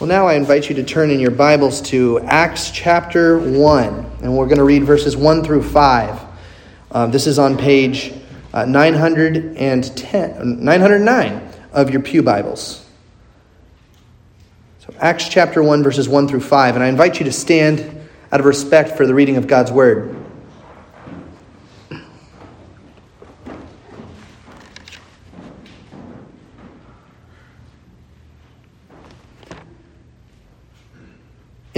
Well, now I invite you to turn in your Bibles to Acts chapter 1, and we're going to read verses 1 through 5. Um, this is on page uh, 910, 909 of your Pew Bibles. So, Acts chapter 1, verses 1 through 5, and I invite you to stand out of respect for the reading of God's Word.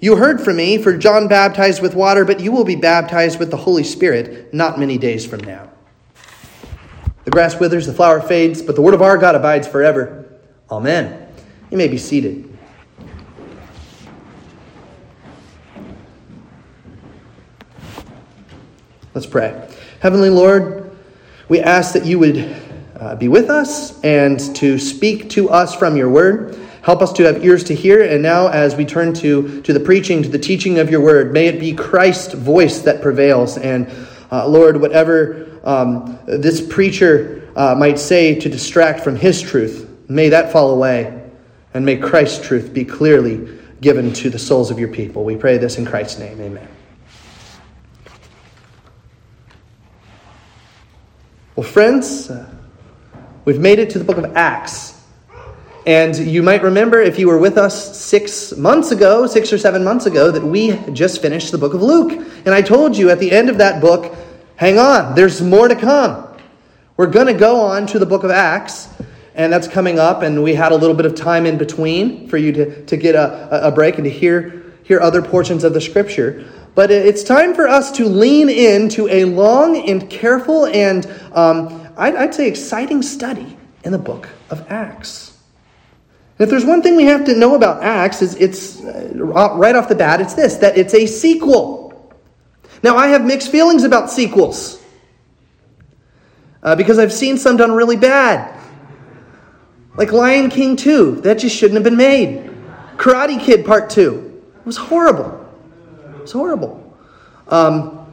you heard from me, for John baptized with water, but you will be baptized with the Holy Spirit not many days from now. The grass withers, the flower fades, but the word of our God abides forever. Amen. You may be seated. Let's pray. Heavenly Lord, we ask that you would uh, be with us and to speak to us from your word. Help us to have ears to hear. And now, as we turn to, to the preaching, to the teaching of your word, may it be Christ's voice that prevails. And uh, Lord, whatever um, this preacher uh, might say to distract from his truth, may that fall away. And may Christ's truth be clearly given to the souls of your people. We pray this in Christ's name. Amen. Well, friends, uh, we've made it to the book of Acts. And you might remember if you were with us six months ago, six or seven months ago, that we just finished the book of Luke. And I told you at the end of that book, hang on, there's more to come. We're going to go on to the book of Acts, and that's coming up. And we had a little bit of time in between for you to, to get a, a break and to hear, hear other portions of the scripture. But it's time for us to lean into a long and careful and, um, I'd, I'd say, exciting study in the book of Acts. If there's one thing we have to know about Acts, is it's uh, right off the bat, it's this that it's a sequel. Now, I have mixed feelings about sequels uh, because I've seen some done really bad. Like Lion King 2, that just shouldn't have been made. Karate Kid Part 2, it was horrible. It was horrible. Um,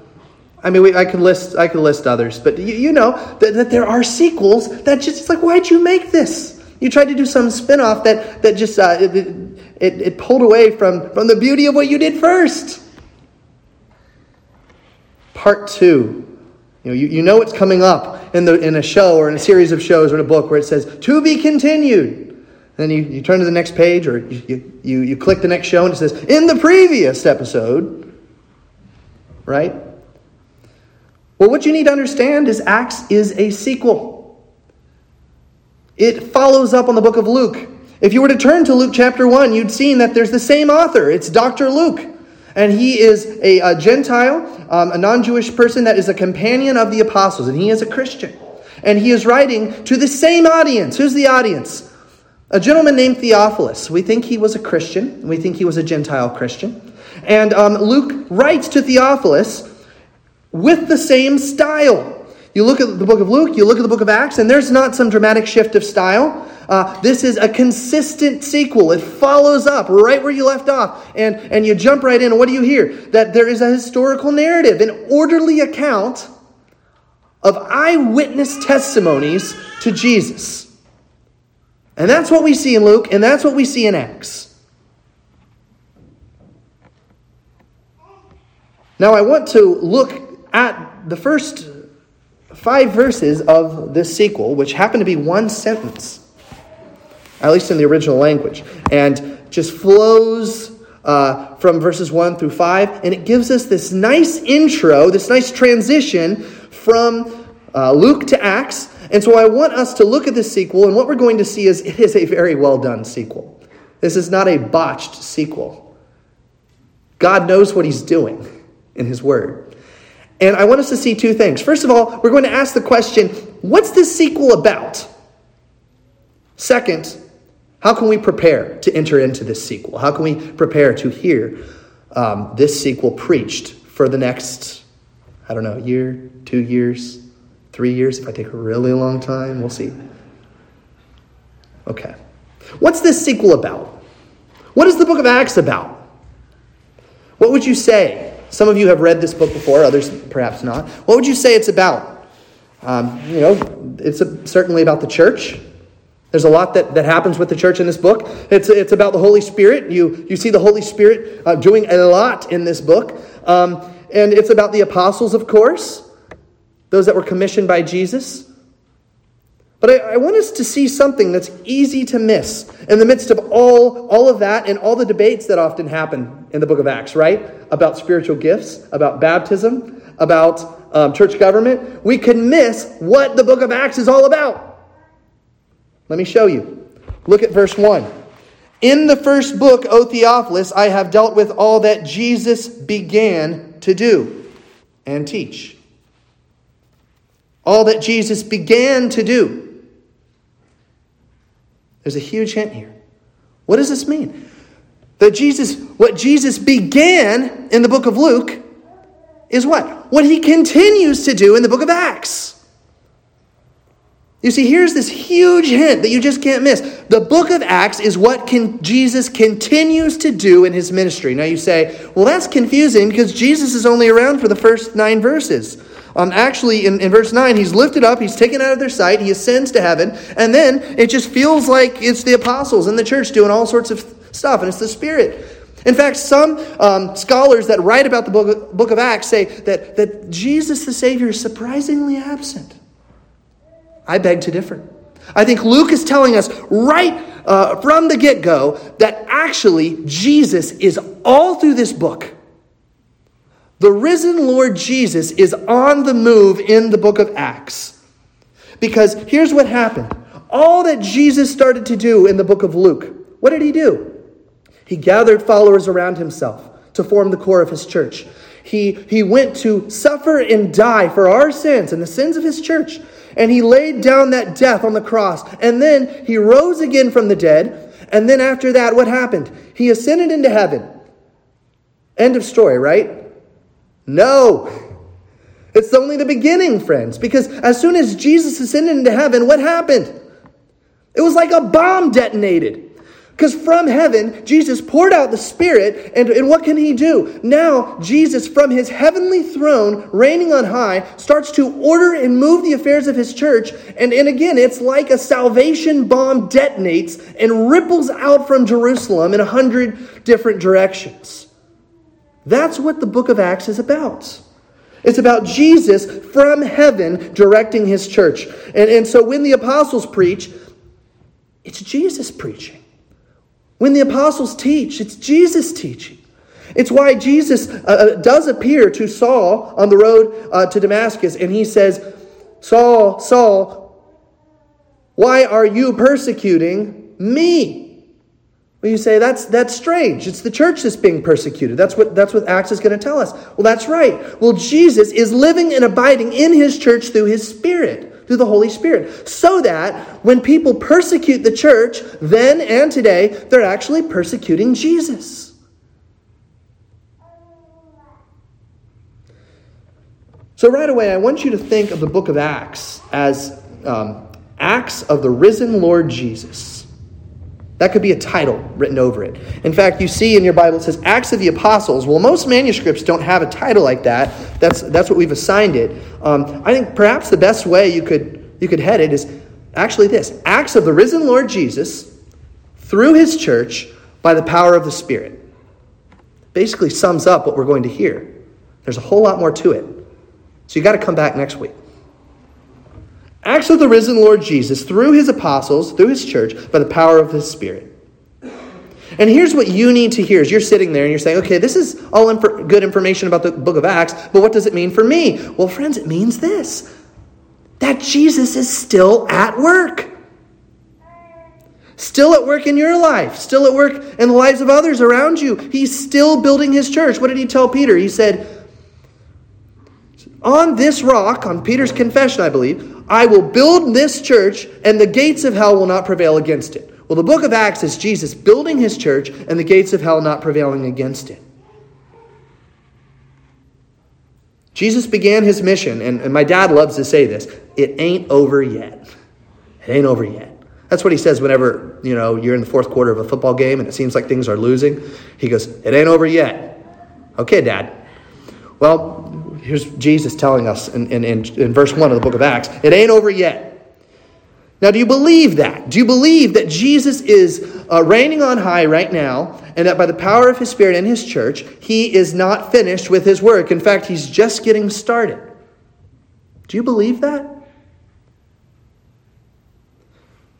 I mean, we, I could list I could list others, but you, you know that, that there are sequels that just it's like, why'd you make this? You tried to do some spin-off that, that just uh, it, it, it pulled away from, from the beauty of what you did first. Part two. You know, you, you know it's coming up in, the, in a show or in a series of shows or in a book where it says, to be continued. Then you, you turn to the next page or you, you, you click the next show and it says, in the previous episode. Right? Well, what you need to understand is Acts is a sequel. It follows up on the book of Luke. If you were to turn to Luke chapter 1, you'd seen that there's the same author. It's Dr. Luke. And he is a, a Gentile, um, a non Jewish person that is a companion of the apostles, and he is a Christian. And he is writing to the same audience. Who's the audience? A gentleman named Theophilus. We think he was a Christian, we think he was a Gentile Christian. And um, Luke writes to Theophilus with the same style. You look at the book of Luke, you look at the book of Acts, and there's not some dramatic shift of style. Uh, this is a consistent sequel. It follows up right where you left off. And, and you jump right in, what do you hear? That there is a historical narrative, an orderly account of eyewitness testimonies to Jesus. And that's what we see in Luke, and that's what we see in Acts. Now, I want to look at the first five verses of this sequel, which happen to be one sentence, at least in the original language, and just flows uh, from verses 1 through 5. And it gives us this nice intro, this nice transition from uh, Luke to Acts. And so I want us to look at this sequel, and what we're going to see is it is a very well done sequel. This is not a botched sequel. God knows what he's doing in his word. And I want us to see two things. First of all, we're going to ask the question what's this sequel about? Second, How can we prepare to enter into this sequel? How can we prepare to hear um, this sequel preached for the next, I don't know, year, two years, three years? If I take a really long time, we'll see. Okay. What's this sequel about? What is the book of Acts about? What would you say? Some of you have read this book before, others perhaps not. What would you say it's about? Um, you know, it's a, certainly about the church. There's a lot that, that happens with the church in this book. It's, it's about the Holy Spirit. You, you see the Holy Spirit uh, doing a lot in this book. Um, and it's about the apostles, of course, those that were commissioned by Jesus. But I, I, want us to see something that's easy to miss in the midst of all, all of that and all the debates that often happen in the book of Acts, right? About spiritual gifts, about baptism, about um, church government. We can miss what the book of Acts is all about. Let me show you. Look at verse 1. In the first book, O Theophilus, I have dealt with all that Jesus began to do and teach. All that Jesus began to do. There's a huge hint here. What does this mean? That Jesus, what Jesus began in the book of Luke is what? What he continues to do in the book of Acts. You see, here's this huge hint that you just can't miss. The book of Acts is what can, Jesus continues to do in his ministry. Now you say, well, that's confusing because Jesus is only around for the first nine verses. Um, actually, in, in verse 9, he's lifted up, he's taken out of their sight, he ascends to heaven, and then it just feels like it's the apostles and the church doing all sorts of stuff, and it's the Spirit. In fact, some um, scholars that write about the book of, book of Acts say that, that Jesus the Savior is surprisingly absent. I beg to differ. I think Luke is telling us right uh, from the get go that actually Jesus is all through this book. The risen Lord Jesus is on the move in the book of Acts. Because here's what happened all that Jesus started to do in the book of Luke, what did he do? He gathered followers around himself to form the core of his church. He, he went to suffer and die for our sins and the sins of his church. And he laid down that death on the cross. And then he rose again from the dead. And then after that, what happened? He ascended into heaven. End of story, right? No. It's only the beginning, friends, because as soon as Jesus ascended into heaven, what happened? It was like a bomb detonated. Because from heaven, Jesus poured out the Spirit, and, and what can he do? Now, Jesus, from his heavenly throne, reigning on high, starts to order and move the affairs of his church. And, and again, it's like a salvation bomb detonates and ripples out from Jerusalem in a hundred different directions. That's what the book of Acts is about. It's about Jesus from heaven directing his church. And, and so when the apostles preach, it's Jesus preaching. When the apostles teach, it's Jesus teaching. It's why Jesus uh, uh does appear to Saul on the road uh, to Damascus, and he says, Saul, Saul, why are you persecuting me? Well, you say that's that's strange. It's the church that's being persecuted. That's what that's what Acts is going to tell us. Well, that's right. Well, Jesus is living and abiding in his church through his spirit, through the Holy Spirit. So that when people persecute the church, then and today, they're actually persecuting Jesus. So right away, I want you to think of the book of Acts as um, Acts of the risen Lord Jesus. That could be a title written over it. In fact, you see in your Bible it says Acts of the Apostles. Well, most manuscripts don't have a title like that. That's, that's what we've assigned it. Um, I think perhaps the best way you could, you could head it is actually this Acts of the risen Lord Jesus through his church by the power of the Spirit. Basically sums up what we're going to hear. There's a whole lot more to it. So you got to come back next week. Acts of the risen Lord Jesus through his apostles, through his church, by the power of his Spirit. And here's what you need to hear as you're sitting there and you're saying, okay, this is all inf- good information about the book of Acts, but what does it mean for me? Well, friends, it means this that Jesus is still at work. Still at work in your life, still at work in the lives of others around you. He's still building his church. What did he tell Peter? He said, On this rock, on Peter's confession, I believe, I will build this church, and the gates of hell will not prevail against it. Well, the book of Acts is Jesus building his church and the gates of hell not prevailing against it. Jesus began his mission, and, and my dad loves to say this it ain't over yet. It ain't over yet. That's what he says whenever, you know, you're in the fourth quarter of a football game and it seems like things are losing. He goes, It ain't over yet. Okay, Dad. Well, here's Jesus telling us in, in, in, verse 1 of the book of Acts it ain't over yet. Now, do you believe that? Do you believe that Jesus is uh, reigning on high right now and that by the power of his Spirit and his church, he is not finished with his work? In fact, he's just getting started. Do you believe that?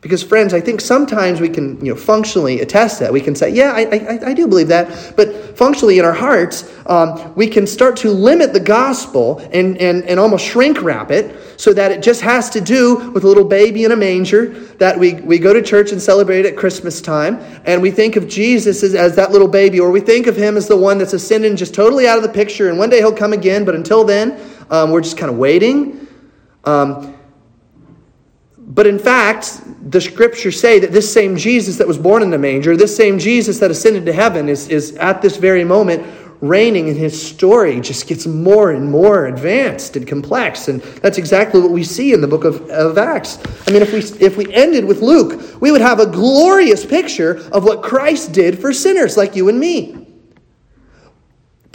Because, friends, I think sometimes we can you know, functionally attest that. We can say, yeah, I, I, I do believe that. But functionally, in our hearts, um, we can start to limit the gospel and, and, and almost shrink wrap it so that it just has to do with a little baby in a manger that we, we go to church and celebrate at Christmas time. And we think of Jesus as, as that little baby, or we think of him as the one that's ascended and just totally out of the picture. And one day he'll come again. But until then, um, we're just kind of waiting. Um, but in fact, the scriptures say that this same Jesus that was born in the manger, this same Jesus that ascended to heaven, is, is at this very moment reigning, and his story just gets more and more advanced and complex. And that's exactly what we see in the book of, of Acts. I mean, if we, if we ended with Luke, we would have a glorious picture of what Christ did for sinners like you and me.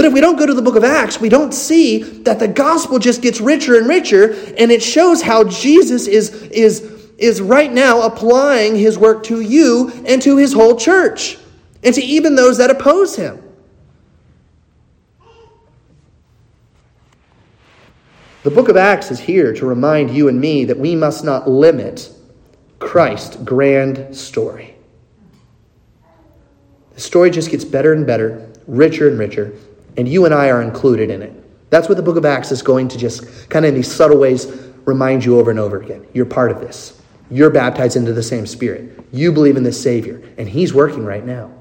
But if we don't go to the book of Acts, we don't see that the gospel just gets richer and richer, and it shows how Jesus is, is, is right now applying his work to you and to his whole church, and to even those that oppose him. The book of Acts is here to remind you and me that we must not limit Christ's grand story. The story just gets better and better, richer and richer, and you and I are included in it. That's what the book of Acts is going to just kind of in these subtle ways remind you over and over again. You're part of this. You're baptized into the same Spirit. You believe in this Savior, and He's working right now.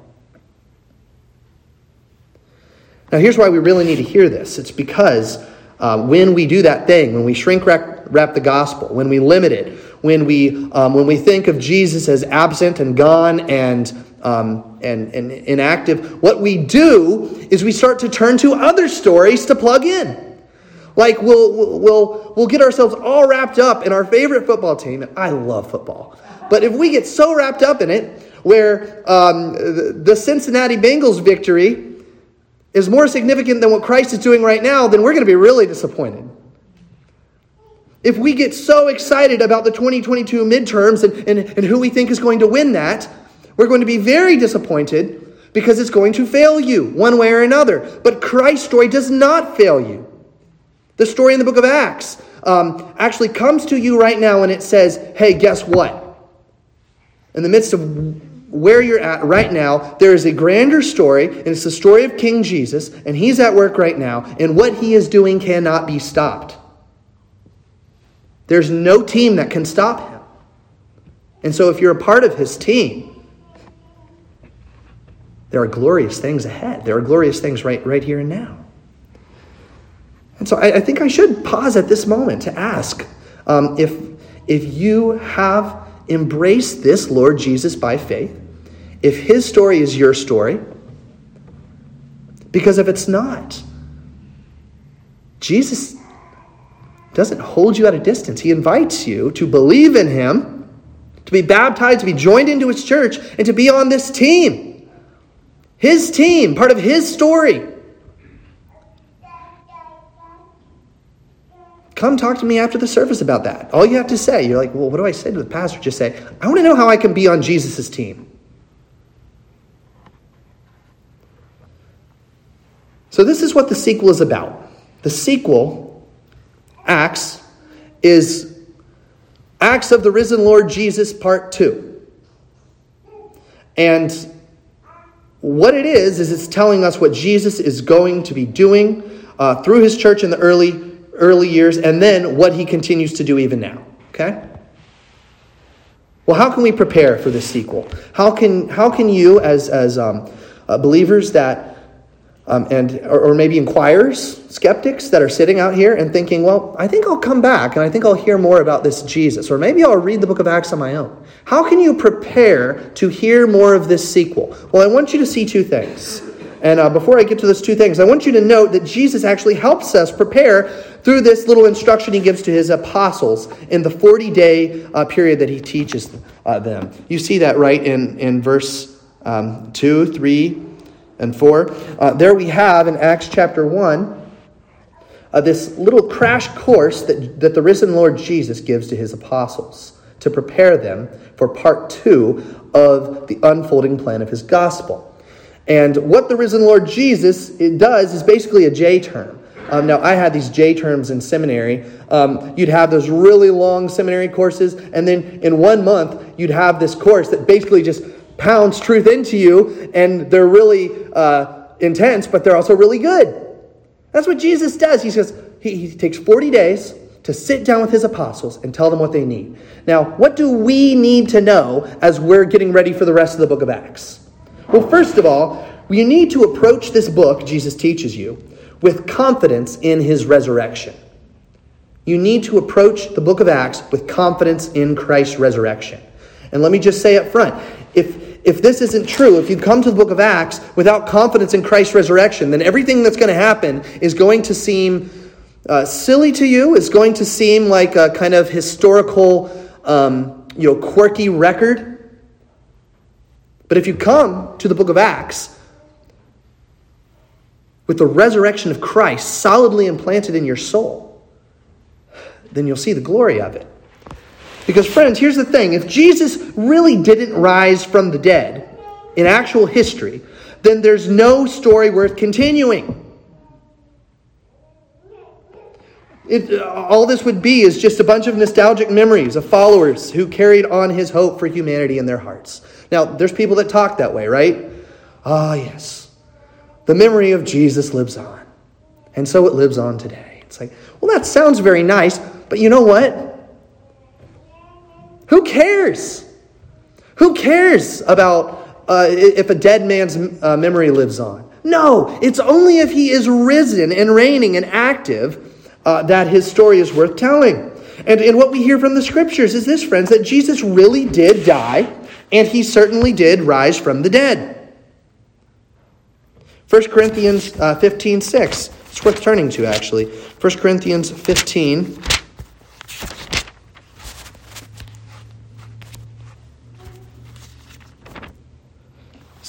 Now, here's why we really need to hear this it's because uh, when we do that thing, when we shrink wrap, wrap the gospel, when we limit it, when we, um, when we think of Jesus as absent and gone and um, and, and inactive, what we do is we start to turn to other stories to plug in. Like we'll, we'll, we'll get ourselves all wrapped up in our favorite football team. I love football. But if we get so wrapped up in it, where um, the Cincinnati Bengals victory is more significant than what Christ is doing right now, then we're going to be really disappointed. If we get so excited about the 2022 midterms and, and, and who we think is going to win that, we're going to be very disappointed because it's going to fail you one way or another. But Christ's story does not fail you. The story in the book of Acts um, actually comes to you right now and it says, hey, guess what? In the midst of where you're at right now, there is a grander story, and it's the story of King Jesus, and he's at work right now, and what he is doing cannot be stopped. There's no team that can stop him. And so, if you're a part of his team, there are glorious things ahead. There are glorious things right, right here and now. And so I, I think I should pause at this moment to ask um, if, if you have embraced this Lord Jesus by faith, if his story is your story, because if it's not, Jesus doesn't hold you at a distance. He invites you to believe in him, to be baptized, to be joined into his church, and to be on this team. His team, part of his story. Come talk to me after the service about that. All you have to say, you're like, well, what do I say to the pastor? Just say, I want to know how I can be on Jesus' team. So, this is what the sequel is about. The sequel, Acts, is Acts of the Risen Lord Jesus, Part 2. And what it is, is it's telling us what Jesus is going to be doing uh, through his church in the early, early years, and then what he continues to do even now. Okay? Well, how can we prepare for this sequel? How can, how can you, as, as um, uh, believers that um, and or, or, maybe inquirers, skeptics that are sitting out here and thinking, well, I think I'll come back and I think I'll hear more about this Jesus, or maybe I'll read the book of Acts on my own. How can you prepare to hear more of this sequel? Well, I want you to see two things. And uh, before I get to those two things, I want you to note that Jesus actually helps us prepare through this little instruction he gives to his apostles in the 40 day uh, period that he teaches uh, them. You see that right in, in verse um, 2, 3, and 4. Uh, there we have in Acts chapter 1 uh, this little crash course that, that the risen Lord Jesus gives to his apostles to prepare them for part two of the unfolding plan of his gospel. And what the risen Lord Jesus does is basically a J term. Um, now, I had these J terms in seminary. Um, you'd have those really long seminary courses, and then in one month, you'd have this course that basically just pounds truth into you, and they're really uh, intense, but they're also really good. That's what Jesus does. He says he, he takes 40 days to sit down with his apostles and tell them what they need. Now, what do we need to know as we're getting ready for the rest of the book of Acts? Well, first of all, you need to approach this book, Jesus teaches you, with confidence in his resurrection. You need to approach the book of Acts with confidence in Christ's resurrection. And let me just say up front if if this isn't true, if you come to the book of Acts without confidence in Christ's resurrection, then everything that's going to happen is going to seem uh, silly to you, is going to seem like a kind of historical, um, you know, quirky record. But if you come to the book of Acts with the resurrection of Christ solidly implanted in your soul, then you'll see the glory of it. Because, friends, here's the thing if Jesus really didn't rise from the dead in actual history, then there's no story worth continuing. It, all this would be is just a bunch of nostalgic memories of followers who carried on his hope for humanity in their hearts. Now, there's people that talk that way, right? Ah, yes. The memory of Jesus lives on. And so it lives on today. It's like, well, that sounds very nice, but you know what? Who cares? Who cares about uh, if a dead man's uh, memory lives on? No, it's only if he is risen and reigning and active uh, that his story is worth telling. And, and what we hear from the scriptures is this, friends, that Jesus really did die, and he certainly did rise from the dead. 1 Corinthians uh, 15 6. It's worth turning to, actually. 1 Corinthians 15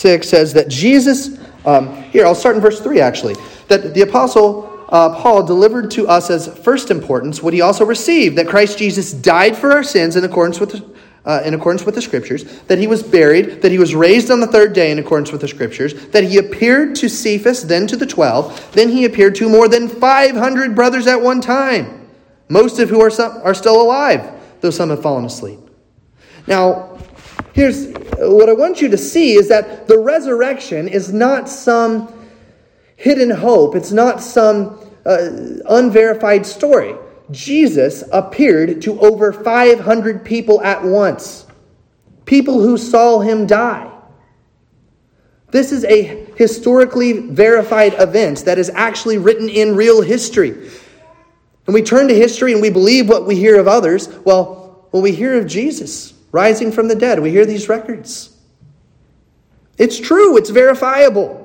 6 says that Jesus, um, here, I'll start in verse 3 actually, that the apostle uh, Paul delivered to us as first importance what he also received that Christ Jesus died for our sins in accordance with the, uh, in accordance with the scriptures, that he was buried, that he was raised on the third day in accordance with the scriptures, that he appeared to Cephas, then to the twelve, then he appeared to more than 500 brothers at one time, most of who are, some, are still alive, though some have fallen asleep. Now, Here's what I want you to see is that the resurrection is not some hidden hope, it's not some uh, unverified story. Jesus appeared to over 500 people at once, people who saw him die. This is a historically verified event that is actually written in real history. And we turn to history and we believe what we hear of others. Well, when we hear of Jesus, rising from the dead. We hear these records. It's true, it's verifiable.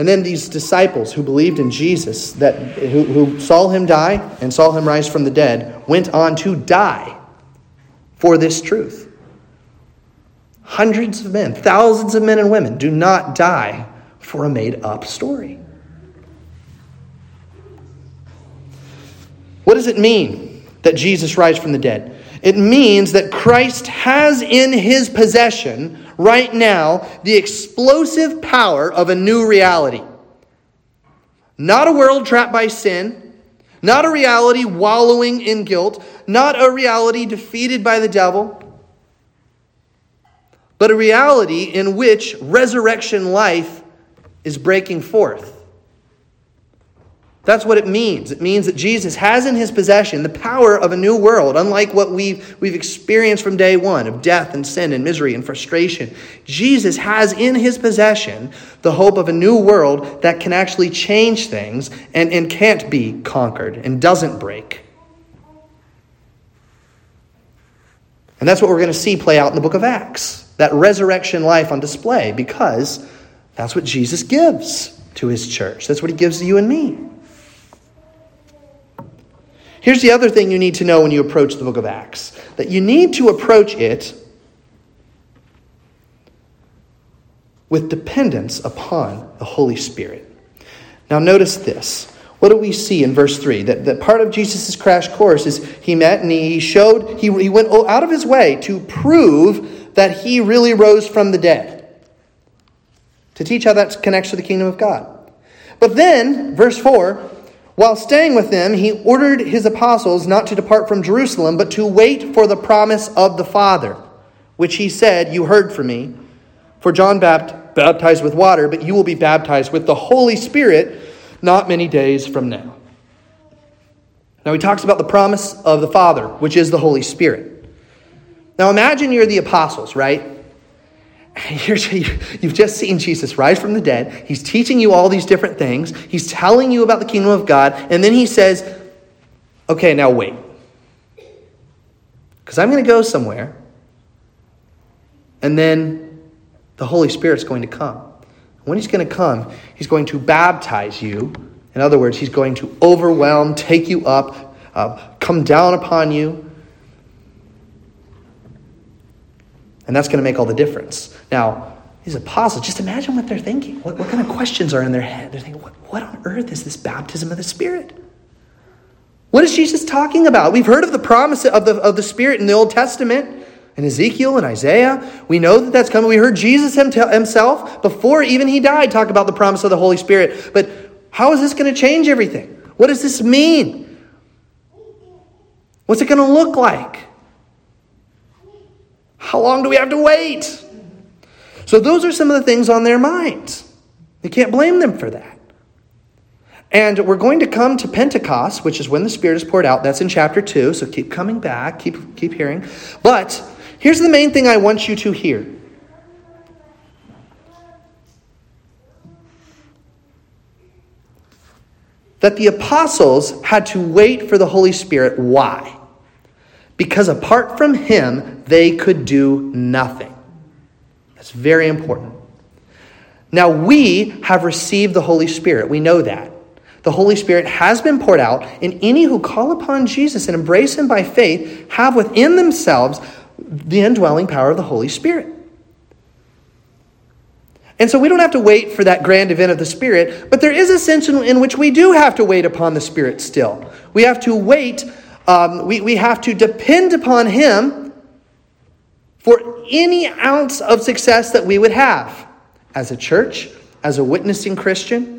And then these disciples who believed in Jesus, that, who, who saw him die and saw him rise from the dead, went on to die for this truth. Hundreds of men, thousands of men and women do not die for a made up story. What does it mean that Jesus rise from the dead? It means that Christ has in his possession right now the explosive power of a new reality. Not a world trapped by sin, not a reality wallowing in guilt, not a reality defeated by the devil, but a reality in which resurrection life is breaking forth. That's what it means. It means that Jesus has in his possession the power of a new world, unlike what we've, we've experienced from day one of death and sin and misery and frustration. Jesus has in his possession the hope of a new world that can actually change things and, and can't be conquered and doesn't break. And that's what we're going to see play out in the book of Acts that resurrection life on display because that's what Jesus gives to his church. That's what he gives to you and me. Here's the other thing you need to know when you approach the book of Acts that you need to approach it with dependence upon the Holy Spirit. Now, notice this. What do we see in verse 3? That, that part of Jesus' crash course is he met and he showed, he, he went out of his way to prove that he really rose from the dead. To teach how that connects to the kingdom of God. But then, verse 4, while staying with them, he ordered his apostles not to depart from Jerusalem, but to wait for the promise of the Father, which he said, You heard from me. For John baptized with water, but you will be baptized with the Holy Spirit not many days from now. Now he talks about the promise of the Father, which is the Holy Spirit. Now imagine you're the apostles, right? you've just seen Jesus rise from the dead. He's teaching you all these different things. He's telling you about the kingdom of God. And then he says, okay, now wait. Because I'm going to go somewhere. And then the Holy Spirit's going to come. When he's going to come, he's going to baptize you. In other words, he's going to overwhelm, take you up, uh, come down upon you. And that's going to make all the difference. Now, these apostles, just imagine what they're thinking. What, what kind of questions are in their head? They're thinking, what, what on earth is this baptism of the Spirit? What is Jesus talking about? We've heard of the promise of the, of the Spirit in the Old Testament, in Ezekiel and Isaiah. We know that that's coming. We heard Jesus himself, before even he died, talk about the promise of the Holy Spirit. But how is this going to change everything? What does this mean? What's it going to look like? How long do we have to wait? So, those are some of the things on their minds. You can't blame them for that. And we're going to come to Pentecost, which is when the Spirit is poured out. That's in chapter 2, so keep coming back, keep, keep hearing. But here's the main thing I want you to hear. That the apostles had to wait for the Holy Spirit. Why? because apart from him, they could do nothing. That's very important. Now, we have received the Holy Spirit. We know that. The Holy Spirit has been poured out, and any who call upon Jesus and embrace him by faith have within themselves the indwelling power of the Holy Spirit. And so we don't have to wait for that grand event of the Spirit, but there is a sense in, in which we do have to wait upon the Spirit still. We have to wait um, we, we have to depend upon Him for any ounce of success that we would have as a church, as a witnessing Christian.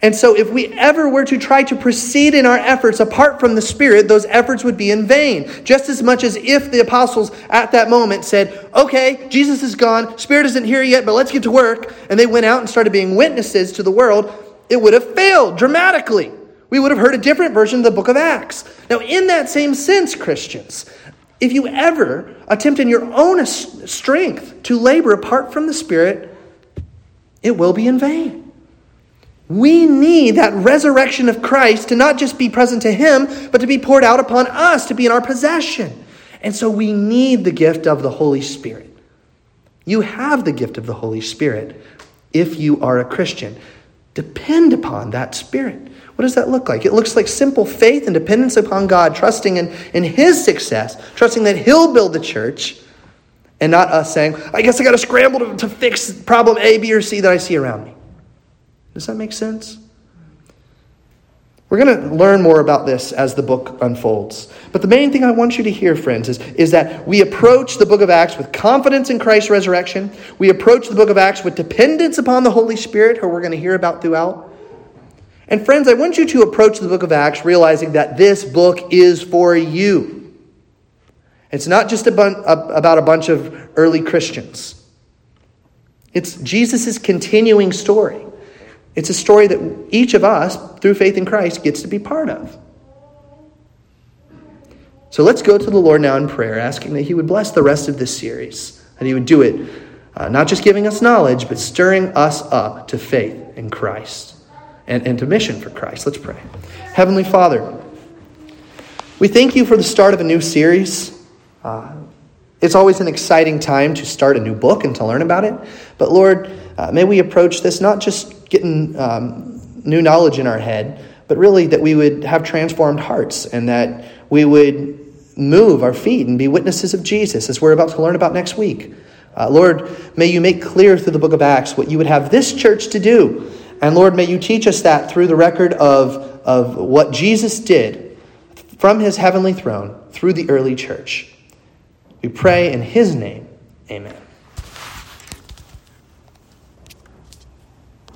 And so, if we ever were to try to proceed in our efforts apart from the Spirit, those efforts would be in vain. Just as much as if the apostles at that moment said, Okay, Jesus is gone, Spirit isn't here yet, but let's get to work, and they went out and started being witnesses to the world, it would have failed dramatically we would have heard a different version of the book of Acts. Now, in that same sense, Christians, if you ever attempt in your own strength to labor apart from the Spirit, it will be in vain. We need that resurrection of Christ to not just be present to Him, but to be poured out upon us, to be in our possession. And so we need the gift of the Holy Spirit. You have the gift of the Holy Spirit if you are a Christian. Depend upon that Spirit. What does that look like? It looks like simple faith and dependence upon God, trusting in, in His success, trusting that He'll build the church, and not us saying, I guess I got to scramble to, to fix problem A, B, or C that I see around me. Does that make sense? We're going to learn more about this as the book unfolds. But the main thing I want you to hear, friends, is, is that we approach the book of Acts with confidence in Christ's resurrection. We approach the book of Acts with dependence upon the Holy Spirit, who we're going to hear about throughout. And friends, I want you to approach the book of Acts realizing that this book is for you. It's not just about a bunch of early Christians. It's Jesus' continuing story. It's a story that each of us, through faith in Christ, gets to be part of. So let's go to the Lord now in prayer, asking that He would bless the rest of this series, that He would do it, uh, not just giving us knowledge, but stirring us up to faith in Christ and, and to mission for Christ. Let's pray. Heavenly Father, we thank you for the start of a new series. Uh, it's always an exciting time to start a new book and to learn about it. But Lord, uh, may we approach this not just getting um, new knowledge in our head, but really that we would have transformed hearts and that we would move our feet and be witnesses of Jesus as we're about to learn about next week. Uh, Lord, may you make clear through the book of Acts what you would have this church to do. And Lord, may you teach us that through the record of, of what Jesus did from his heavenly throne through the early church. We pray in his name. Amen.